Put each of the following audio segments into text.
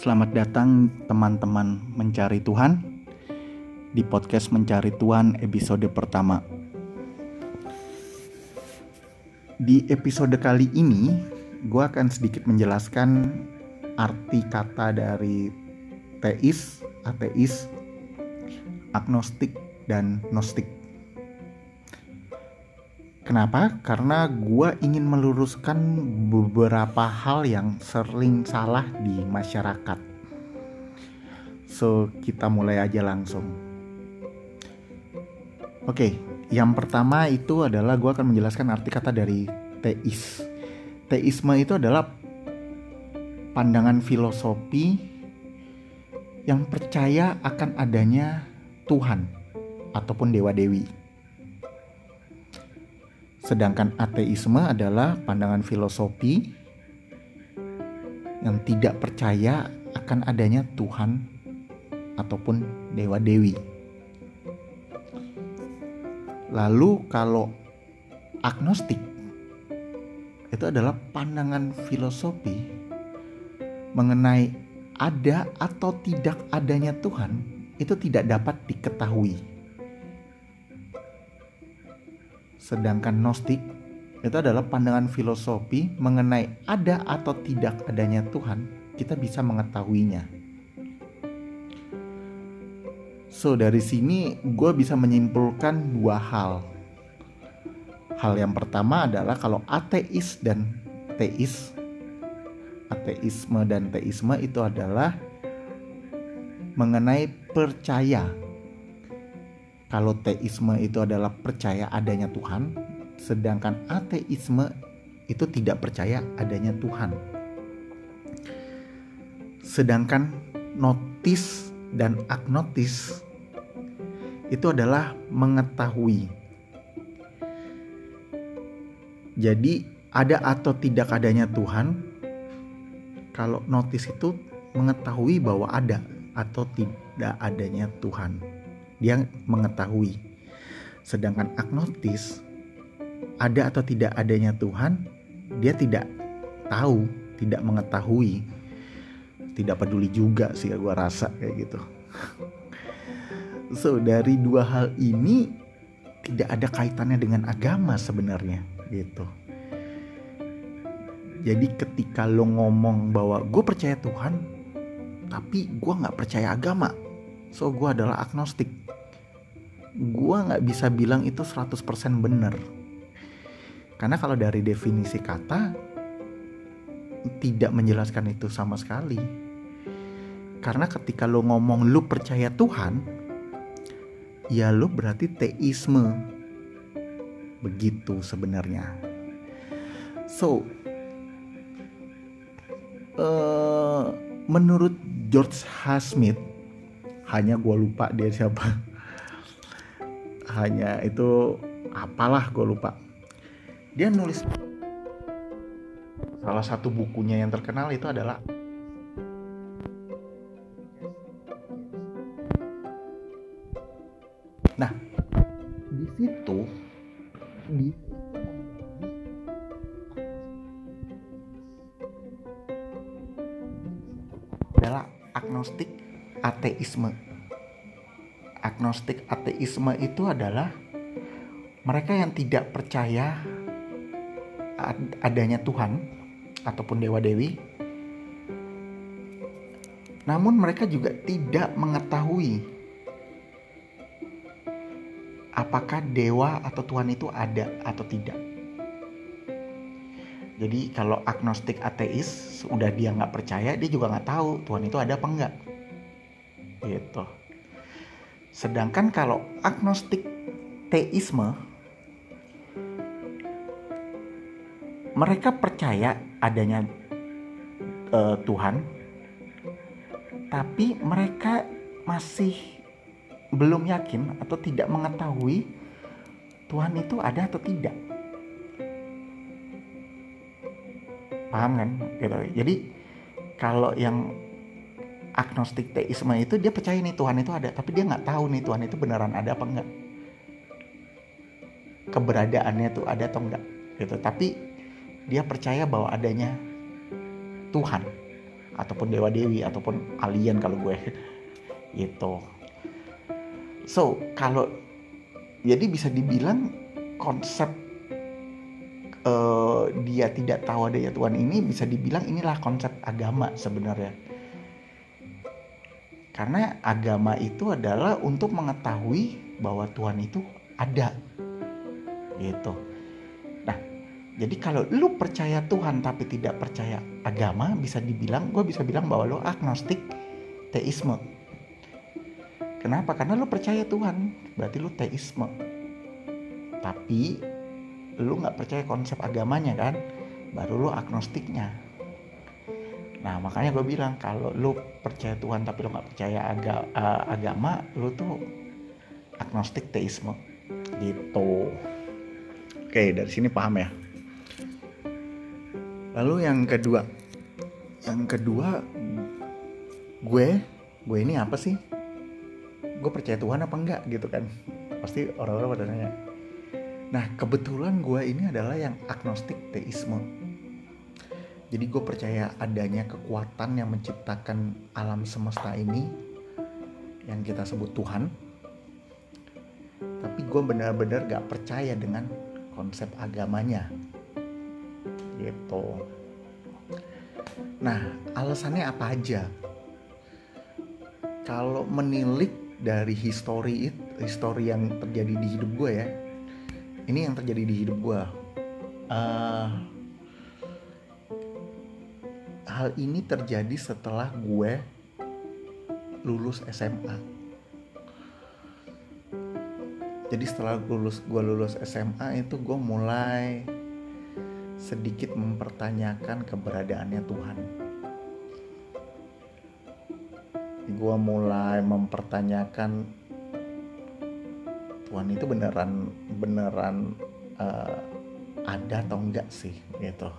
Selamat datang teman-teman mencari Tuhan di podcast Mencari Tuhan episode pertama. Di episode kali ini, gue akan sedikit menjelaskan arti kata dari teis, ateis, agnostik, dan gnostik. Kenapa? Karena gue ingin meluruskan beberapa hal yang sering salah di masyarakat. So, kita mulai aja langsung. Oke, yang pertama itu adalah gue akan menjelaskan arti kata dari teis. Teisme itu adalah pandangan filosofi yang percaya akan adanya Tuhan ataupun dewa-dewi Sedangkan ateisme adalah pandangan filosofi yang tidak percaya akan adanya Tuhan ataupun dewa-dewi. Lalu kalau agnostik itu adalah pandangan filosofi mengenai ada atau tidak adanya Tuhan itu tidak dapat diketahui. Sedangkan Gnostik itu adalah pandangan filosofi mengenai ada atau tidak adanya Tuhan, kita bisa mengetahuinya. So, dari sini gue bisa menyimpulkan dua hal. Hal yang pertama adalah kalau ateis dan teis, ateisme dan teisme itu adalah mengenai percaya kalau teisme itu adalah percaya adanya Tuhan, sedangkan ateisme itu tidak percaya adanya Tuhan. Sedangkan notis dan agnotis itu adalah mengetahui. Jadi ada atau tidak adanya Tuhan, kalau notis itu mengetahui bahwa ada atau tidak adanya Tuhan dia mengetahui. Sedangkan agnostis ada atau tidak adanya Tuhan, dia tidak tahu, tidak mengetahui. Tidak peduli juga sih gue rasa kayak gitu. So dari dua hal ini tidak ada kaitannya dengan agama sebenarnya gitu. Jadi ketika lo ngomong bahwa gue percaya Tuhan, tapi gue nggak percaya agama, so gue adalah agnostik gue nggak bisa bilang itu 100% bener. Karena kalau dari definisi kata tidak menjelaskan itu sama sekali. Karena ketika lo ngomong lo percaya Tuhan ya lo berarti teisme. Begitu sebenarnya. So uh, menurut George H. Smith hanya gue lupa dia siapa hanya itu apalah gue lupa. Dia nulis salah satu bukunya yang terkenal itu adalah nah di situ di adalah agnostik ateisme agnostik ateisme itu adalah mereka yang tidak percaya adanya Tuhan ataupun dewa-dewi namun mereka juga tidak mengetahui apakah dewa atau Tuhan itu ada atau tidak. Jadi kalau agnostik ateis sudah dia nggak percaya, dia juga nggak tahu Tuhan itu ada apa enggak. Gitu. Sedangkan kalau agnostik teisme mereka percaya adanya uh, Tuhan tapi mereka masih belum yakin atau tidak mengetahui Tuhan itu ada atau tidak. Paham kan? Gitu. Jadi kalau yang agnostik teisme itu dia percaya nih Tuhan itu ada tapi dia nggak tahu nih Tuhan itu beneran ada apa enggak. Keberadaannya tuh ada atau enggak gitu. Tapi dia percaya bahwa adanya Tuhan ataupun dewa dewi ataupun alien kalau gue gitu. So kalau jadi bisa dibilang konsep uh, dia tidak tahu adanya Tuhan ini bisa dibilang inilah konsep agama sebenarnya karena agama itu adalah untuk mengetahui bahwa Tuhan itu ada. Gitu. Nah jadi kalau lu percaya Tuhan tapi tidak percaya agama bisa dibilang gue bisa bilang bahwa lu agnostik teisme. Kenapa? Karena lu percaya Tuhan berarti lu teisme. Tapi lu nggak percaya konsep agamanya kan? Baru lu agnostiknya nah makanya gue bilang kalau lu percaya Tuhan tapi lu nggak percaya aga, uh, agama lu tuh agnostik teisme. Gitu. Oke dari sini paham ya? Lalu yang kedua. Yang kedua gue gue ini apa sih? Gue percaya Tuhan apa enggak? Gitu kan. Pasti orang-orang pada nanya. Nah kebetulan gue ini adalah yang agnostik teisme jadi gue percaya adanya kekuatan yang menciptakan alam semesta ini yang kita sebut Tuhan. Tapi gue benar-benar gak percaya dengan konsep agamanya. Gitu. Nah, alasannya apa aja? Kalau menilik dari histori histori yang terjadi di hidup gue ya, ini yang terjadi di hidup gue. Uh, hal ini terjadi setelah gue lulus SMA. Jadi setelah lulus gue lulus SMA itu gue mulai sedikit mempertanyakan keberadaannya Tuhan. Gue mulai mempertanyakan Tuhan itu beneran beneran uh, ada atau enggak sih gitu.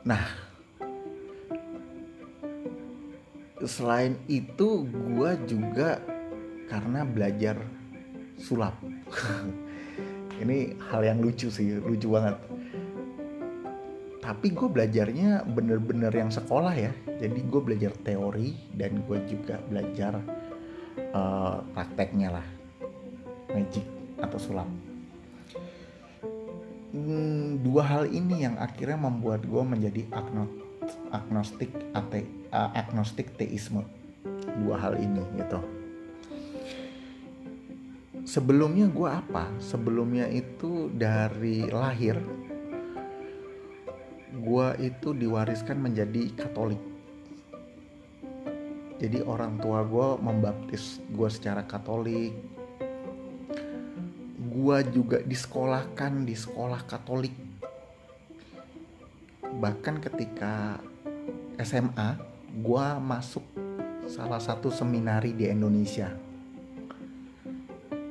Nah, selain itu gue juga karena belajar sulap. Ini hal yang lucu sih, lucu banget. Tapi gue belajarnya bener-bener yang sekolah ya. Jadi gue belajar teori dan gue juga belajar uh, prakteknya lah. Magic atau sulap dua hal ini yang akhirnya membuat gue menjadi agnostik ate, uh, agnostik teisme. Dua hal ini gitu. Sebelumnya gue apa? Sebelumnya itu dari lahir gue itu diwariskan menjadi katolik. Jadi orang tua gue membaptis gue secara katolik. Gua juga disekolahkan di sekolah Katolik. Bahkan ketika SMA, gua masuk salah satu seminari di Indonesia.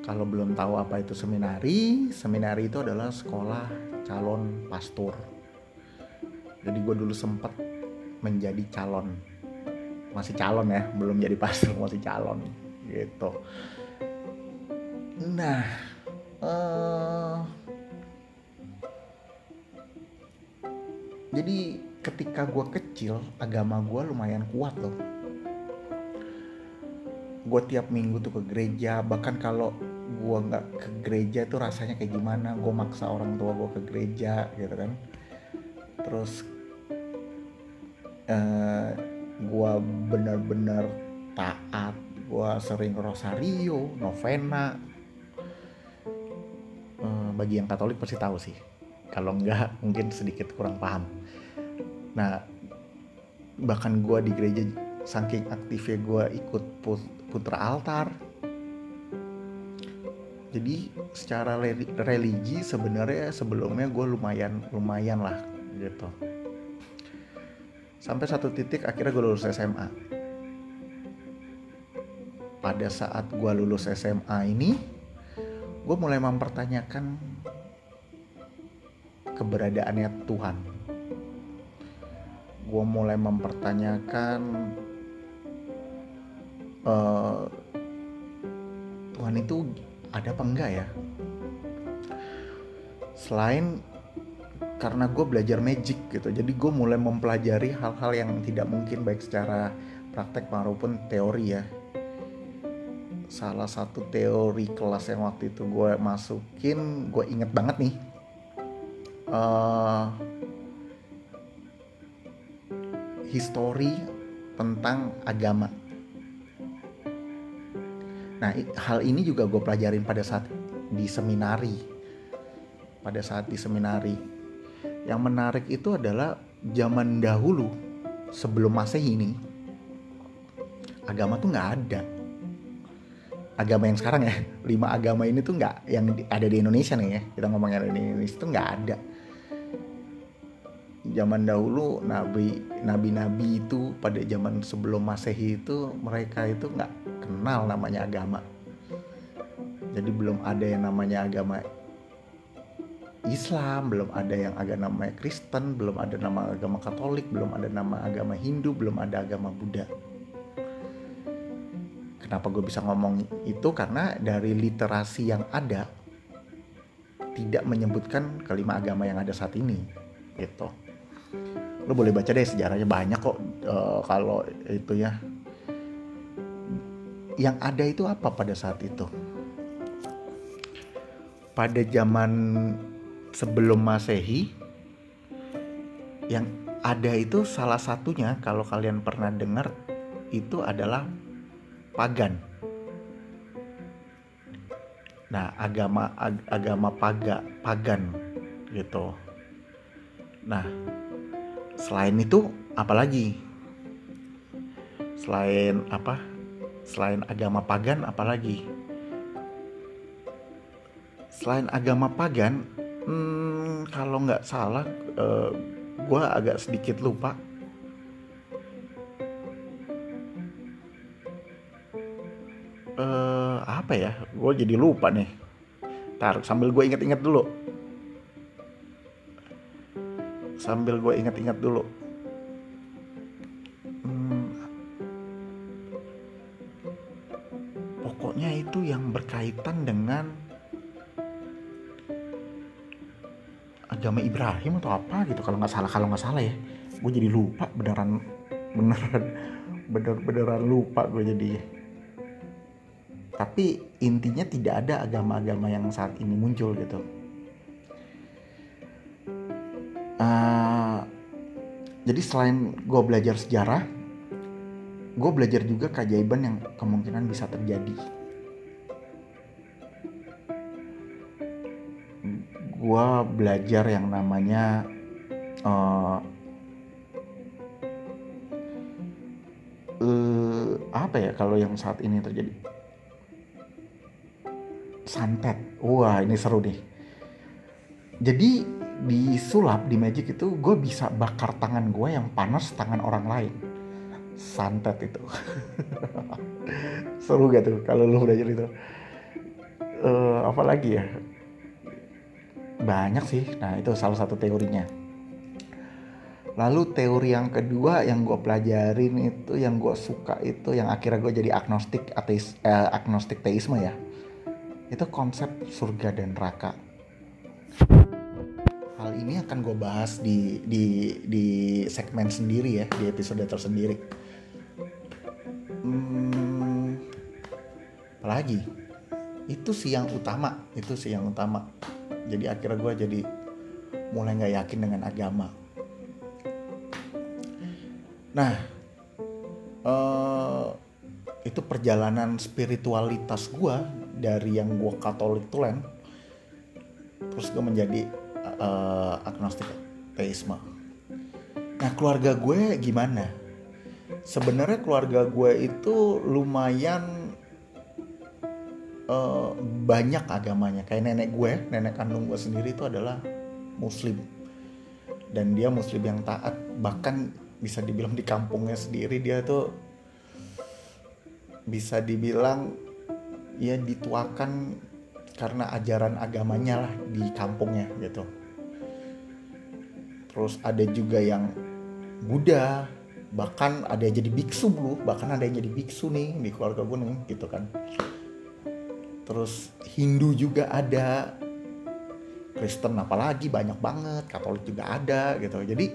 Kalau belum tahu apa itu seminari, seminari itu adalah sekolah calon pastor. Jadi gue dulu sempet menjadi calon, masih calon ya, belum jadi pastor, masih calon gitu. Nah, uh, jadi ketika gue kecil agama gue lumayan kuat loh. Gue tiap minggu tuh ke gereja bahkan kalau gue nggak ke gereja tuh rasanya kayak gimana. Gue maksa orang tua gue ke gereja gitu kan. Terus uh, eh, gue bener-bener taat. Gue sering rosario novena. Bagi yang Katolik pasti tahu sih. Kalau enggak mungkin sedikit kurang paham. Nah, bahkan gue di gereja saking aktifnya gue ikut putra altar. Jadi secara religi sebenarnya sebelumnya gue lumayan lumayan lah gitu. Sampai satu titik akhirnya gue lulus SMA. Pada saat gue lulus SMA ini, gue mulai mempertanyakan keberadaannya Tuhan gue mulai mempertanyakan uh, Tuhan itu ada apa enggak ya? Selain karena gue belajar magic gitu jadi gue mulai mempelajari hal-hal yang tidak mungkin baik secara praktek maupun teori ya. Salah satu teori kelas yang waktu itu gue masukin gue inget banget nih. Uh, history tentang agama. Nah hal ini juga gue pelajarin pada saat di seminari. Pada saat di seminari. Yang menarik itu adalah zaman dahulu sebelum masehi ini agama tuh nggak ada. Agama yang sekarang ya lima agama ini tuh nggak yang ada di Indonesia nih ya kita ngomongin di Indonesia tuh nggak ada zaman dahulu nabi nabi nabi itu pada zaman sebelum masehi itu mereka itu nggak kenal namanya agama jadi belum ada yang namanya agama Islam, belum ada yang agama Kristen, belum ada nama agama Katolik, belum ada nama agama Hindu, belum ada agama Buddha. Kenapa gue bisa ngomong itu? Karena dari literasi yang ada tidak menyebutkan kelima agama yang ada saat ini, gitu. Lo boleh baca deh sejarahnya banyak kok uh, kalau itu ya. Yang ada itu apa pada saat itu? Pada zaman sebelum masehi yang ada itu salah satunya kalau kalian pernah dengar itu adalah pagan. Nah, agama ag, agama paga pagan gitu. Nah, selain itu apalagi? Selain apa? Selain agama pagan apalagi? Selain agama pagan hmm, kalau nggak salah uh, eh, gue agak sedikit lupa uh, apa ya gue jadi lupa nih tar sambil gue inget-inget dulu sambil gue inget-inget dulu. Hmm, pokoknya itu yang berkaitan dengan agama Ibrahim atau apa gitu kalau nggak salah kalau nggak salah ya. Gue jadi lupa beneran beneran bener beneran lupa gue jadi. Tapi intinya tidak ada agama-agama yang saat ini muncul gitu uh, jadi selain gue belajar sejarah gue belajar juga keajaiban yang kemungkinan bisa terjadi. Gue belajar yang namanya uh, uh, apa ya kalau yang saat ini terjadi? Santet. Wah ini seru nih. Jadi di sulap di magic itu gue bisa bakar tangan gue yang panas tangan orang lain. Santet itu. Seru gak tuh kalau lu belajar itu uh, apa lagi ya? Banyak sih. Nah itu salah satu teorinya. Lalu teori yang kedua yang gue pelajarin itu yang gue suka itu yang akhirnya gue jadi agnostik ateis eh, agnostik teisme ya itu konsep surga dan neraka hal ini akan gue bahas di di di segmen sendiri ya di episode tersendiri. Hmm, apalagi? Itu sih yang utama itu sih yang utama. Jadi akhirnya gue jadi mulai nggak yakin dengan agama. Nah uh, itu perjalanan spiritualitas gue dari yang gue katolik tulen terus gue menjadi uh, agnostik teisme. Nah keluarga gue gimana? Sebenarnya keluarga gue itu lumayan uh, banyak agamanya. Kayak nenek gue nenek kandung gue sendiri itu adalah muslim. Dan dia muslim yang taat. Bahkan bisa dibilang di kampungnya sendiri dia tuh bisa dibilang ya dituakan karena ajaran agamanya lah di kampungnya gitu terus ada juga yang Buddha bahkan ada yang jadi biksu dulu bahkan ada yang jadi biksu nih di keluarga gue nih gitu kan. Terus Hindu juga ada Kristen apalagi banyak banget Katolik juga ada gitu. Jadi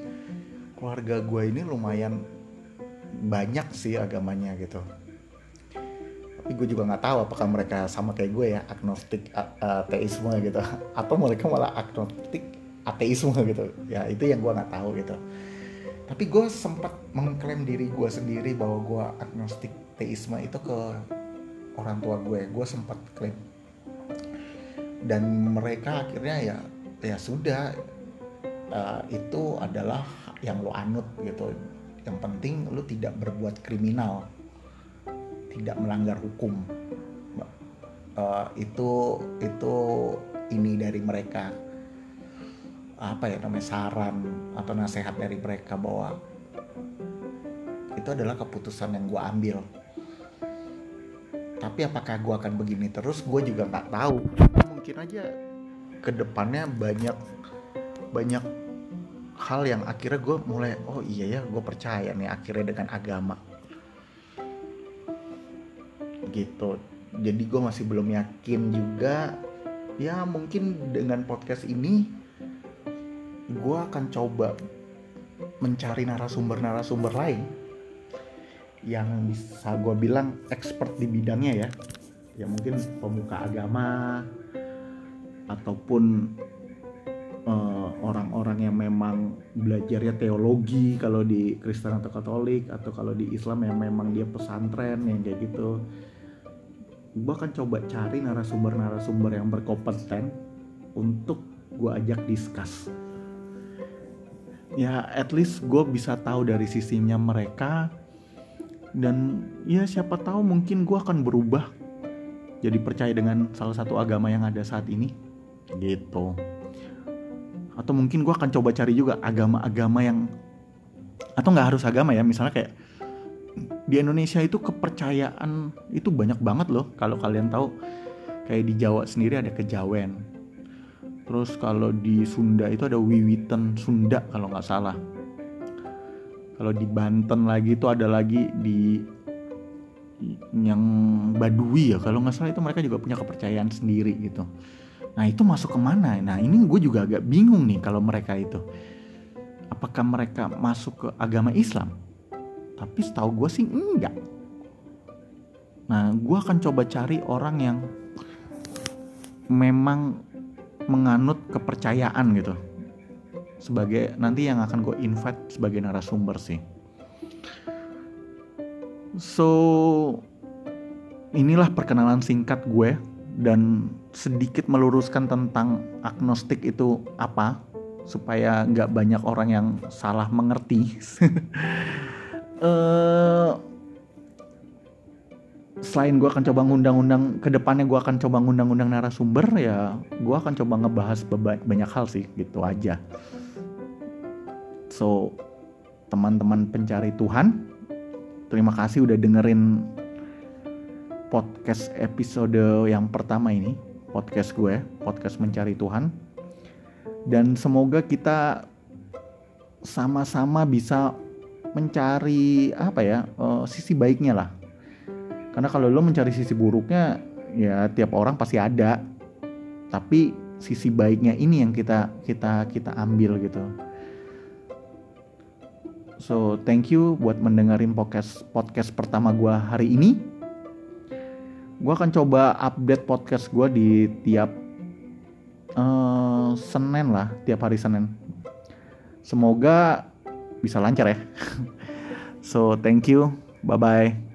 keluarga gue ini lumayan banyak sih agamanya gitu. Tapi gue juga nggak tahu apakah mereka sama kayak gue ya agnostik ateisme gitu. Atau mereka malah agnostik ateisme gitu. Ya itu yang gue nggak tahu gitu. Tapi gue sempat mengklaim diri gue sendiri bahwa gue agnostik teisme itu ke orang tua gue gue sempat klaim. Dan mereka akhirnya ya ya sudah uh, itu adalah yang lo anut gitu. Yang penting lo tidak berbuat kriminal tidak melanggar hukum. Uh, itu itu ini dari mereka apa ya namanya saran atau nasihat dari mereka bahwa itu adalah keputusan yang gue ambil. Tapi apakah gue akan begini terus gue juga nggak tahu. Mungkin aja ke depannya banyak banyak hal yang akhirnya gue mulai oh iya ya gue percaya nih akhirnya dengan agama. Gitu. Jadi gue masih belum yakin juga. Ya mungkin dengan podcast ini gue akan coba mencari narasumber-narasumber lain yang bisa gue bilang expert di bidangnya ya. Ya mungkin pemuka agama ataupun uh, orang-orang yang memang belajarnya teologi kalau di Kristen atau Katolik atau kalau di Islam yang memang dia pesantren yang kayak gitu. Gue akan coba cari narasumber-narasumber yang berkompeten untuk gue ajak diskus ya at least gue bisa tahu dari sisinya mereka. Dan ya siapa tahu mungkin gue akan berubah jadi percaya dengan salah satu agama yang ada saat ini. Gitu. Atau mungkin gue akan coba cari juga agama-agama yang atau nggak harus agama ya misalnya kayak di Indonesia itu kepercayaan itu banyak banget loh. Kalau kalian tahu kayak di Jawa sendiri ada kejawen terus kalau di Sunda itu ada Wiwitan Sunda kalau nggak salah. Kalau di Banten lagi itu ada lagi di yang Badui ya. Kalau nggak salah itu mereka juga punya kepercayaan sendiri gitu. Nah itu masuk ke mana nah ini gue juga agak bingung nih kalau mereka itu. Apakah mereka masuk ke agama Islam? Tapi setahu gue sih enggak. Nah gue akan coba cari orang yang memang menganut kepercayaan gitu. Sebagai nanti yang akan gue invite sebagai narasumber sih. So inilah perkenalan singkat gue dan sedikit meluruskan tentang agnostik itu apa supaya nggak banyak orang yang salah mengerti. Uh, selain gue akan coba ngundang-undang ke depannya gue akan coba ngundang-undang narasumber ya gue akan coba ngebahas banyak hal sih gitu aja. So teman-teman pencari Tuhan terima kasih udah dengerin podcast episode yang pertama ini podcast gue podcast mencari Tuhan. Dan semoga kita sama-sama bisa mencari apa ya uh, sisi baiknya lah karena kalau lo mencari sisi buruknya ya tiap orang pasti ada. Tapi sisi baiknya ini yang kita kita kita ambil gitu. So thank you buat mendengarin podcast podcast pertama gue hari ini. Gue akan coba update podcast gue di tiap uh, Senin lah tiap hari Senin. Semoga bisa lancar ya. so thank you, bye bye.